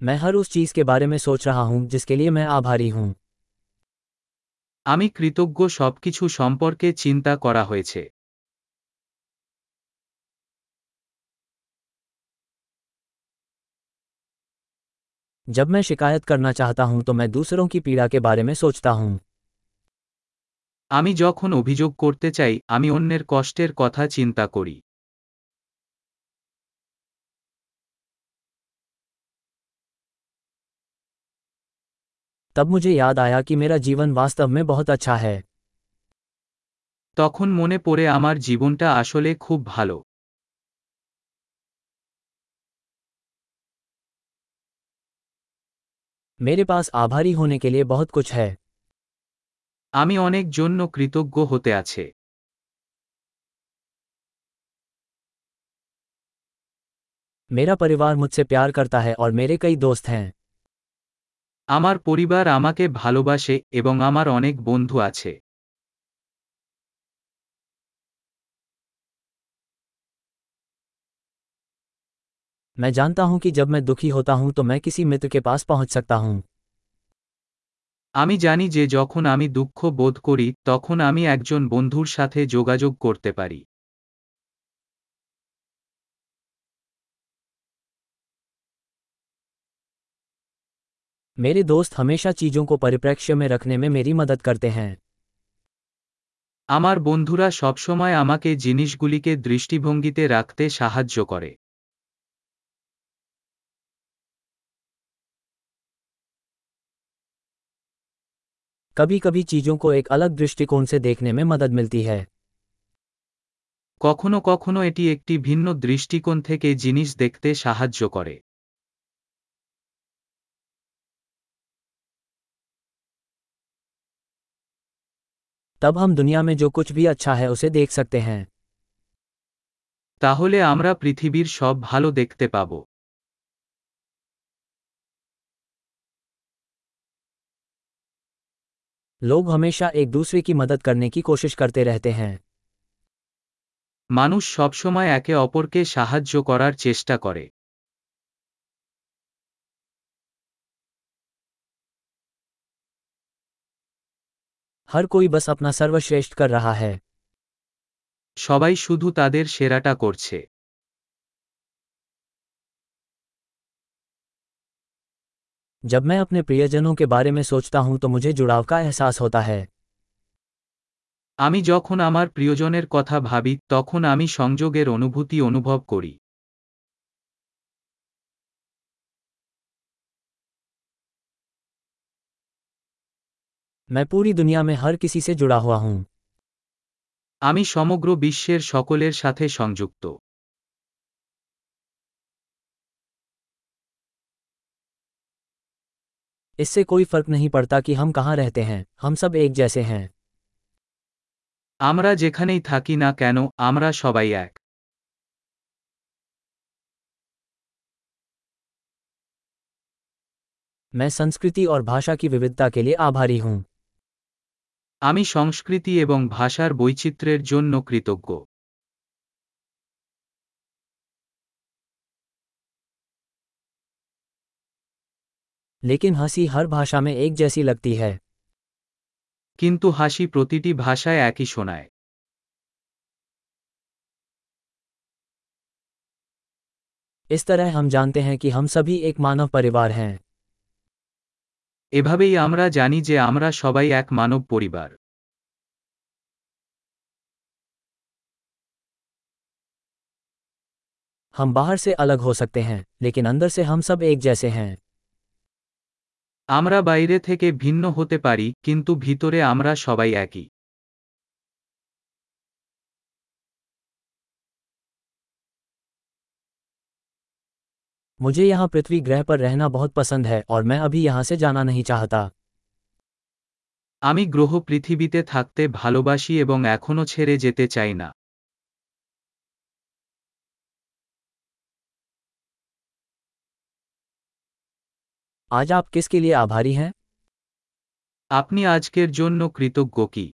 मैं हर उस चीज के बारे में सोच रहा हूं जिसके लिए मैं आभारी हूं আমি কৃতজ্ঞ সবকিছু সম্পর্কে চিন্তা করা হয়েছে जब मैं शिकायत करना चाहता हूं तो मैं दूसरों की पीड़ा के बारे में सोचता हूं আমি যখন অভিযোগ করতে চাই আমি অন্যের কষ্টের কথা চিন্তা করি तब मुझे याद आया कि मेरा जीवन वास्तव में बहुत अच्छा है তখন মনে পড়ে আমার জীবনটা আসলে খুব ভালো मेरे पास आभारी होने के लिए बहुत कुछ है আমি অনেক জন্য কৃতজ্ঞ হতে আছে मेरा परिवार मुझसे प्यार करता है और मेरे कई दोस्त हैं আমার পরিবার আমাকে ভালোবাসে এবং আমার অনেক বন্ধু আছে मैं जानता हूं कि जब मैं दुखी होता हूं तो मैं किसी मित्र के पास पहुंच सकता हूं আমি জানি যে যখন আমি দুঃখ বোধ করি তখন আমি একজন বন্ধুর সাথে যোগাযোগ করতে পারি मेरे दोस्त हमेशा चीजों को परिप्रेक्ष्य में रखने में मेरी मदद करते हैं আমার বন্ধুরা সবসময় আমাকে জিনিসগুলিকে দৃষ্টিভঙ্গিতে রাখতে সাহায্য করে कभी कभी चीजों को एक अलग दृष्टिकोण से देखने में मदद मिलती है কখনো কখনো এটি একটি ভিন্ন দৃষ্টিকোণ থেকে জিনিস দেখতে সাহায্য করে तब हम दुनिया में जो कुछ भी अच्छा है उसे देख सकते हैं তাহলে আমরা পৃথিবীর সব ভালো দেখতে পাব लोग हमेशा एक दूसरे की मदद करने की कोशिश करते रहते हैं মানুষ সবসময় একে অপরকে সাহায্য করার চেষ্টা করে हर कोई बस अपना सर्वश्रेष्ठ कर रहा है সবাই শুধু তাদের সেরাটা করছে जब मैं अपने प्रियजनों के बारे में सोचता हूं तो मुझे जुड़ाव का एहसास होता है আমি যখন আমার প্রিয়জনের কথা ভাবি তখন আমি সংযোগের অনুভূতি অনুভব করি मैं पूरी दुनिया में हर किसी से जुड़ा हुआ हूं আমি সমগ্র বিশ্বের সকলের সাথে সংযুক্ত इससे कोई फर्क नहीं पड़ता कि हम कहाँ रहते हैं हम सब एक जैसे हैं আমরা যেখানেই থাকি না কেন আমরা সবাই এক मैं संस्कृति और भाषा की विविधता के लिए आभारी हूं আমি সংস্কৃতি এবং ভাষার বৈচিত্র্যের জন্য কৃতজ্ঞ लेकिन हंसी हर भाषा में एक जैसी लगती है কিন্তু হাসি প্রতিটি ভাষায় একই শোনায় इस तरह हम जानते हैं कि हम सभी एक मानव परिवार हैं এভাবেই আমরা জানি যে আমরা সবাই এক মানব পরিবার हम बाहर से अलग हो सकते हैं लेकिन अंदर से हम सब एक जैसे हैं আমরা বাইরে থেকে ভিন্ন হতে পারি কিন্তু ভিতরে আমরা সবাই একই मुझे यहाँ पृथ्वी ग्रह पर रहना बहुत पसंद है और मैं अभी यहाँ से जाना नहीं चाहता আমি গ্রহ পৃথিবীতে থাকতে ভালোবাসি এবং এখনও ছেড়ে যেতে চাই না आज आप किसके लिए आभारी हैं আপনি আজকের জন্য কৃতজ্ঞ কি